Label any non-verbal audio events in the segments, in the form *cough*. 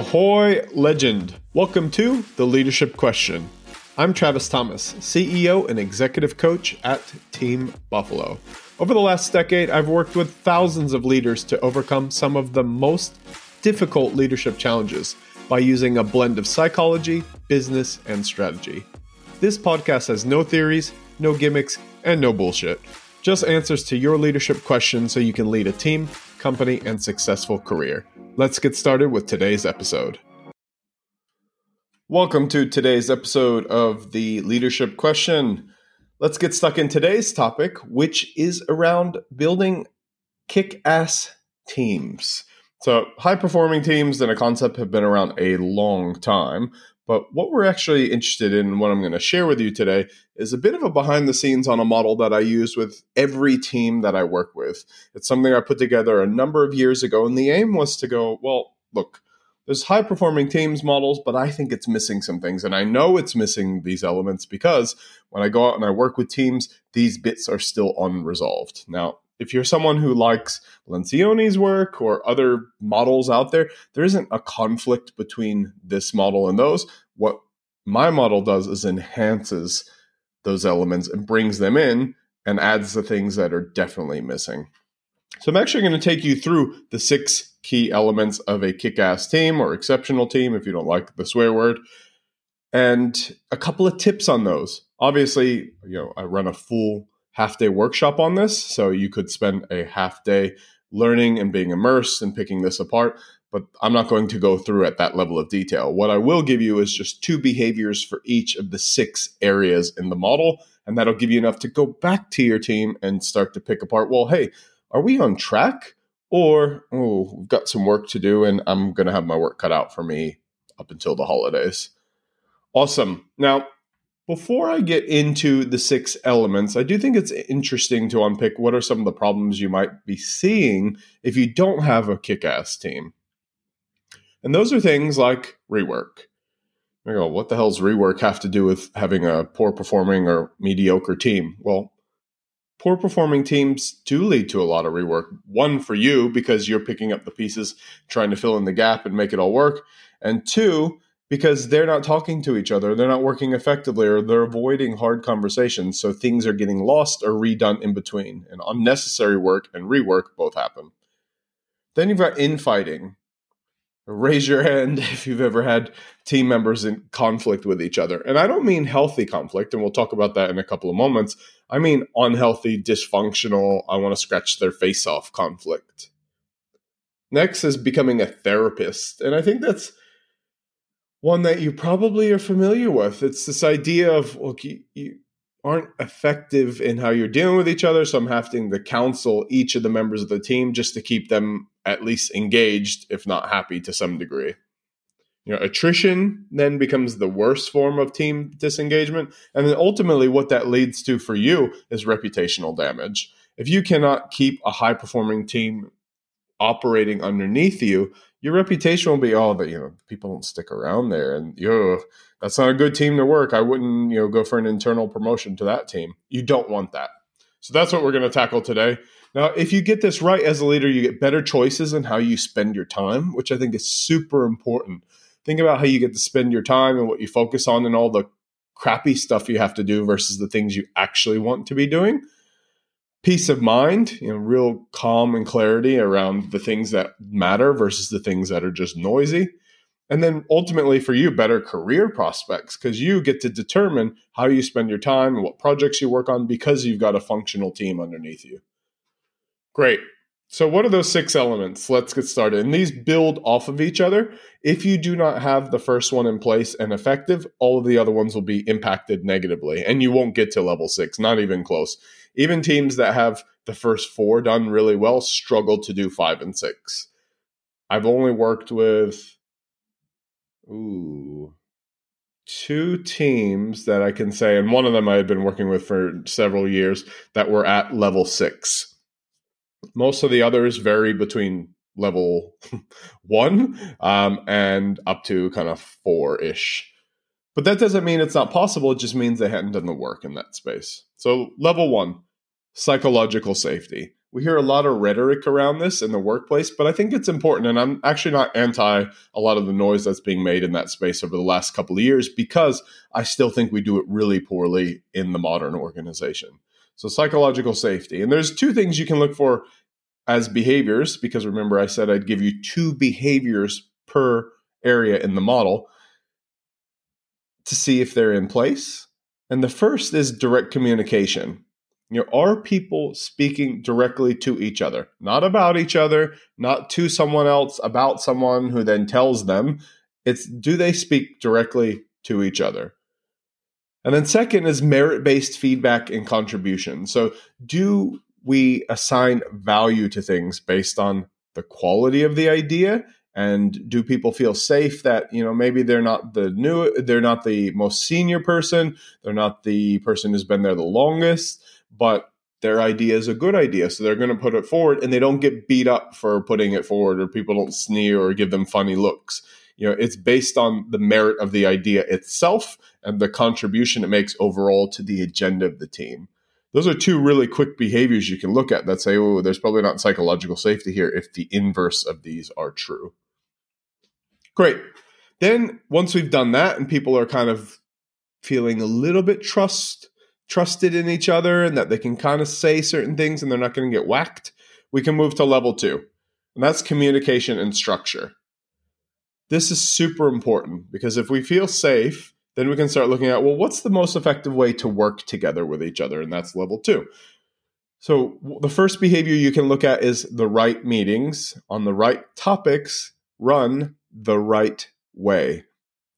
Ahoy, legend. Welcome to The Leadership Question. I'm Travis Thomas, CEO and executive coach at Team Buffalo. Over the last decade, I've worked with thousands of leaders to overcome some of the most difficult leadership challenges by using a blend of psychology, business, and strategy. This podcast has no theories, no gimmicks, and no bullshit. Just answers to your leadership questions so you can lead a team, company, and successful career. Let's get started with today's episode. Welcome to today's episode of the Leadership Question. Let's get stuck in today's topic, which is around building kick ass teams. So, high performing teams and a concept have been around a long time. But what we're actually interested in, and what I'm going to share with you today, is a bit of a behind the scenes on a model that I use with every team that I work with. It's something I put together a number of years ago, and the aim was to go, well, look, there's high performing teams models, but I think it's missing some things. And I know it's missing these elements because when I go out and I work with teams, these bits are still unresolved. Now, if you're someone who likes Lencioni's work or other models out there, there isn't a conflict between this model and those. What my model does is enhances those elements and brings them in and adds the things that are definitely missing. So I'm actually going to take you through the six key elements of a kick-ass team or exceptional team if you don't like the swear word and a couple of tips on those. Obviously, you know, I run a full half day workshop on this. So you could spend a half day learning and being immersed and picking this apart. But I'm not going to go through at that level of detail. What I will give you is just two behaviors for each of the six areas in the model. And that'll give you enough to go back to your team and start to pick apart well, hey, are we on track? Or, oh, we've got some work to do and I'm going to have my work cut out for me up until the holidays. Awesome. Now, before I get into the six elements, I do think it's interesting to unpick what are some of the problems you might be seeing if you don't have a kick ass team. And those are things like rework. I go, what the hell's rework have to do with having a poor performing or mediocre team? Well, poor performing teams do lead to a lot of rework. One for you because you're picking up the pieces, trying to fill in the gap and make it all work. And two, because they're not talking to each other, they're not working effectively, or they're avoiding hard conversations. So things are getting lost or redone in between, and unnecessary work and rework both happen. Then you've got infighting. Raise your *laughs* hand if you've ever had team members in conflict with each other. And I don't mean healthy conflict, and we'll talk about that in a couple of moments. I mean unhealthy, dysfunctional, I want to scratch their face off conflict. Next is becoming a therapist. And I think that's one that you probably are familiar with. It's this idea of, look, you, you aren't effective in how you're dealing with each other. So I'm having to counsel each of the members of the team just to keep them at least engaged, if not happy to some degree. You know, attrition then becomes the worst form of team disengagement. And then ultimately, what that leads to for you is reputational damage. If you cannot keep a high performing team operating underneath you, your reputation will be oh that you know people don't stick around there and you that's not a good team to work. I wouldn't you know go for an internal promotion to that team. You don't want that. So that's what we're going to tackle today. Now if you get this right as a leader you get better choices in how you spend your time which i think is super important. Think about how you get to spend your time and what you focus on and all the crappy stuff you have to do versus the things you actually want to be doing peace of mind, you know, real calm and clarity around the things that matter versus the things that are just noisy. And then ultimately for you, better career prospects because you get to determine how you spend your time and what projects you work on because you've got a functional team underneath you. Great. So, what are those six elements? Let's get started. And these build off of each other. If you do not have the first one in place and effective, all of the other ones will be impacted negatively, and you won't get to level six, not even close. Even teams that have the first four done really well struggle to do five and six. I've only worked with, ooh, two teams that I can say, and one of them I had been working with for several years that were at level six most of the others vary between level *laughs* one um, and up to kind of four ish. But that doesn't mean it's not possible. It just means they hadn't done the work in that space. So, level one, psychological safety. we hear a lot of rhetoric around this in the workplace, but I think it's important. And I'm actually not anti a lot of the noise that's being made in that space over the last couple of years because I still think we do it really poorly in the modern organization. So, psychological safety. And there's two things you can look for as behaviors, because remember, I said I'd give you two behaviors per area in the model to see if they're in place. And the first is direct communication. You know, are people speaking directly to each other? Not about each other, not to someone else, about someone who then tells them. It's do they speak directly to each other? And then second is merit based feedback and contribution. So do we assign value to things based on the quality of the idea and do people feel safe that you know maybe they're not the new they're not the most senior person they're not the person who's been there the longest but their idea is a good idea so they're going to put it forward and they don't get beat up for putting it forward or people don't sneer or give them funny looks you know it's based on the merit of the idea itself and the contribution it makes overall to the agenda of the team those are two really quick behaviors you can look at that say oh there's probably not psychological safety here if the inverse of these are true Great. Then once we've done that and people are kind of feeling a little bit trust trusted in each other and that they can kind of say certain things and they're not going to get whacked, we can move to level 2. And that's communication and structure. This is super important because if we feel safe, then we can start looking at well, what's the most effective way to work together with each other? And that's level two. So, the first behavior you can look at is the right meetings on the right topics run the right way.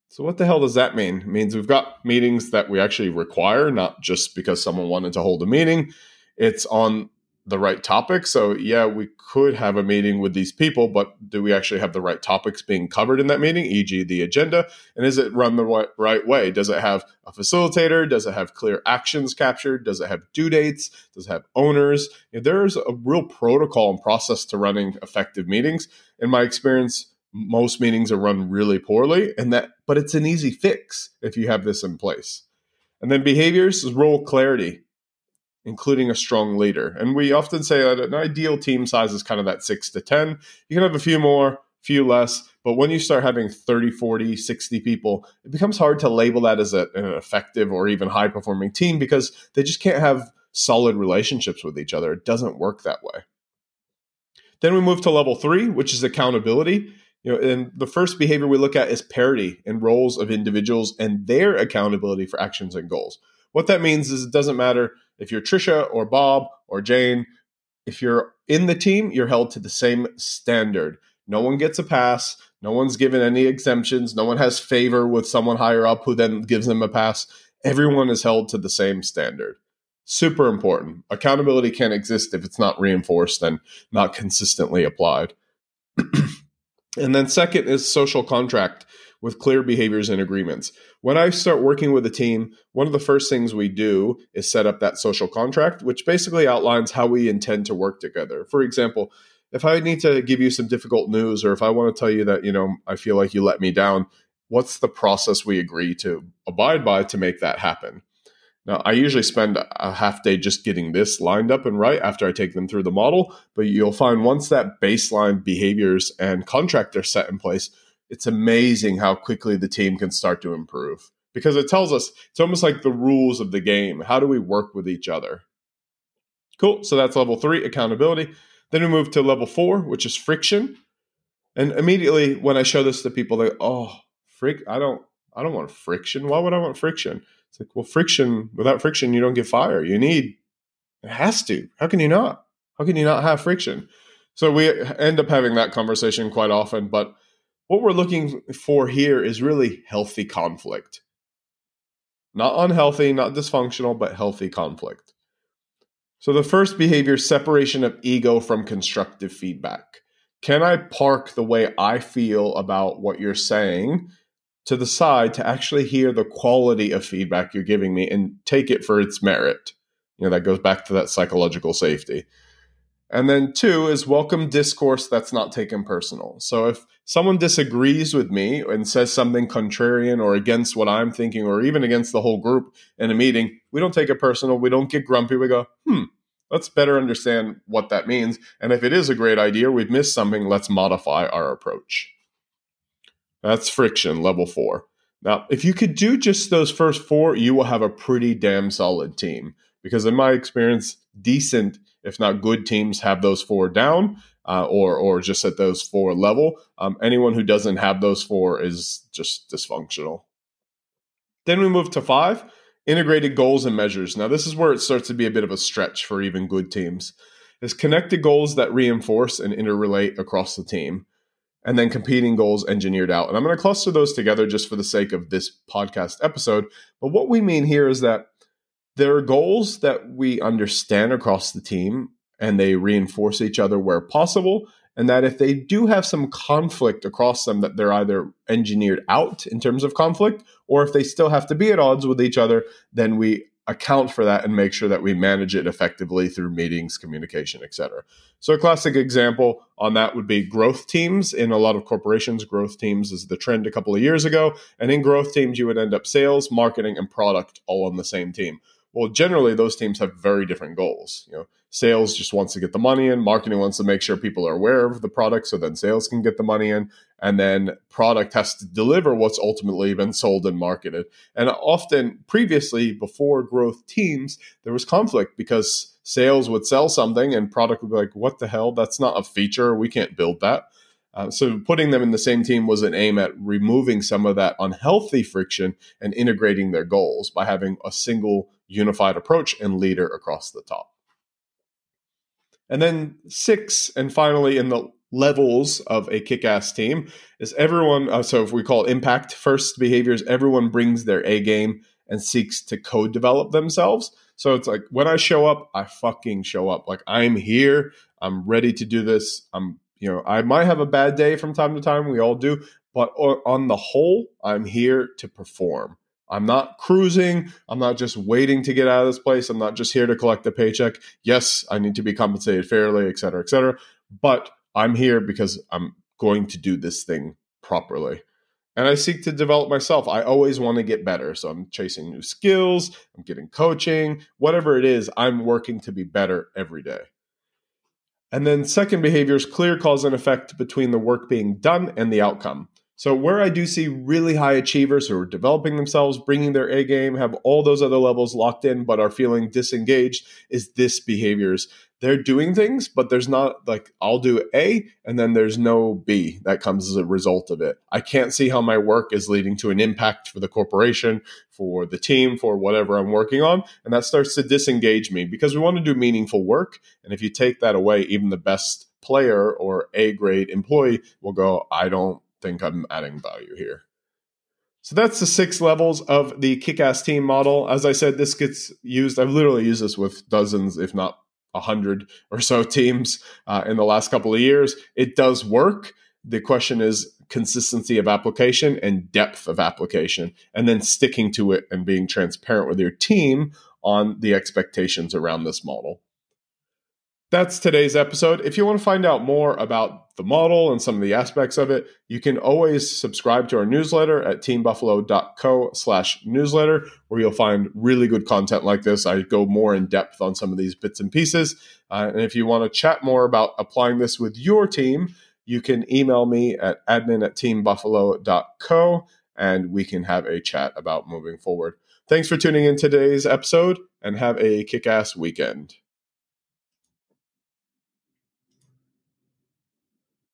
So, what the hell does that mean? It means we've got meetings that we actually require, not just because someone wanted to hold a meeting. It's on the right topic. So, yeah, we could have a meeting with these people, but do we actually have the right topics being covered in that meeting, e.g., the agenda? And is it run the right way? Does it have a facilitator? Does it have clear actions captured? Does it have due dates? Does it have owners? There's a real protocol and process to running effective meetings. In my experience, most meetings are run really poorly and that but it's an easy fix if you have this in place and then behaviors is role clarity including a strong leader. And we often say that an ideal team size is kind of that 6 to 10 you can have a few more a few less but when you start having 30 40 60 people it becomes hard to label that as a, an effective or even high performing team because they just can't have solid relationships with each other. It doesn't work that way. Then we move to level three which is accountability. You know, and the first behavior we look at is parity in roles of individuals and their accountability for actions and goals. What that means is it doesn't matter if you're Trisha or Bob or Jane. If you're in the team, you're held to the same standard. No one gets a pass. No one's given any exemptions. No one has favor with someone higher up who then gives them a pass. Everyone is held to the same standard. Super important. Accountability can't exist if it's not reinforced and not consistently applied. *clears throat* And then second is social contract with clear behaviors and agreements. When I start working with a team, one of the first things we do is set up that social contract, which basically outlines how we intend to work together. For example, if I need to give you some difficult news or if I want to tell you that, you know, I feel like you let me down, what's the process we agree to abide by to make that happen? Now, I usually spend a half day just getting this lined up and right after I take them through the model. But you'll find once that baseline behaviors and contract are set in place, it's amazing how quickly the team can start to improve because it tells us it's almost like the rules of the game. How do we work with each other? Cool. So that's level three, accountability. Then we move to level four, which is friction. And immediately when I show this to people, they, oh, frick, I don't, I don't want friction. Why would I want friction? It's like, well, friction, without friction, you don't get fire. You need, it has to. How can you not? How can you not have friction? So we end up having that conversation quite often. But what we're looking for here is really healthy conflict. Not unhealthy, not dysfunctional, but healthy conflict. So the first behavior separation of ego from constructive feedback. Can I park the way I feel about what you're saying to the side to actually hear the quality of feedback you're giving me and take it for its merit. You know, that goes back to that psychological safety. And then two is welcome discourse that's not taken personal. So if someone disagrees with me and says something contrarian or against what I'm thinking or even against the whole group in a meeting, we don't take it personal. We don't get grumpy. We go, hmm, let's better understand what that means. And if it is a great idea, we've missed something, let's modify our approach. That's friction, level four. Now, if you could do just those first four, you will have a pretty damn solid team. Because in my experience, decent, if not good teams have those four down. Uh, or or just at those four level. Um, anyone who doesn't have those four is just dysfunctional. Then we move to five, integrated goals and measures. Now, this is where it starts to be a bit of a stretch for even good teams. Is connected goals that reinforce and interrelate across the team, and then competing goals engineered out. And I'm going to cluster those together just for the sake of this podcast episode. But what we mean here is that there are goals that we understand across the team and they reinforce each other where possible and that if they do have some conflict across them that they're either engineered out in terms of conflict or if they still have to be at odds with each other then we account for that and make sure that we manage it effectively through meetings communication etc so a classic example on that would be growth teams. In a lot of corporations growth teams is the trend a couple of years ago and in growth teams you would end up sales marketing and product all on the same team well, generally those teams have very different goals. You know, sales just wants to get the money in, marketing wants to make sure people are aware of the product so then sales can get the money in, and then product has to deliver what's ultimately been sold and marketed. And often previously before growth teams, there was conflict because sales would sell something and product would be like, "What the hell? That's not a feature. We can't build that." Uh, so putting them in the same team was an aim at removing some of that unhealthy friction and integrating their goals by having a single unified approach and leader across the top. And then six, and finally in the levels of a kick-ass team is everyone. Uh, so if we call impact first behaviors, everyone brings their A game and seeks to co-develop themselves. So it's like when I show up, I fucking show up. Like I'm here. I'm ready to do this. I'm you know, I might have a bad day from time to time. We all do. But on the whole, I'm here to perform. I'm not cruising. I'm not just waiting to get out of this place. I'm not just here to collect a paycheck. Yes, I need to be compensated fairly, et cetera, et cetera. But I'm here because I'm going to do this thing properly. And I seek to develop myself. I always want to get better. So I'm chasing new skills, I'm getting coaching, whatever it is, I'm working to be better every day. And then second behavior is clear cause and effect between the work being done and the outcome. So where I do see really high achievers who are developing themselves, bringing their A game, have all those other levels locked in, but are feeling disengaged, is this behaviors they're doing things, but there's not like I'll do A and then there's no B that comes as a result of it. I can't see how my work is leading to an impact for the corporation, for the team, for whatever I'm working on. And that starts to disengage me because we want to do meaningful work. And if you take that away, even the best player or A grade employee will go, I don't think I'm adding value here. So that's the six levels of the kick ass team model. As I said, this gets used, I've literally used this with dozens, if not a 100 or so *laughs* teams uh, in the last couple of years. It does work. The question is consistency of application and depth of application, and then sticking to it and being transparent with your team on the expectations around this model. That's today's episode. If you want to find out more about the model and some of the aspects of it, you can always subscribe to our newsletter at teambuffalo.co slash newsletter, where you'll find really good content like this. I go more in depth on some of these bits and pieces. Uh, and if you want to chat more about applying this with your team, you can email me at admin at teambuffalo.co and we can have a chat about moving forward. Thanks for tuning in today's episode and have a kick ass weekend.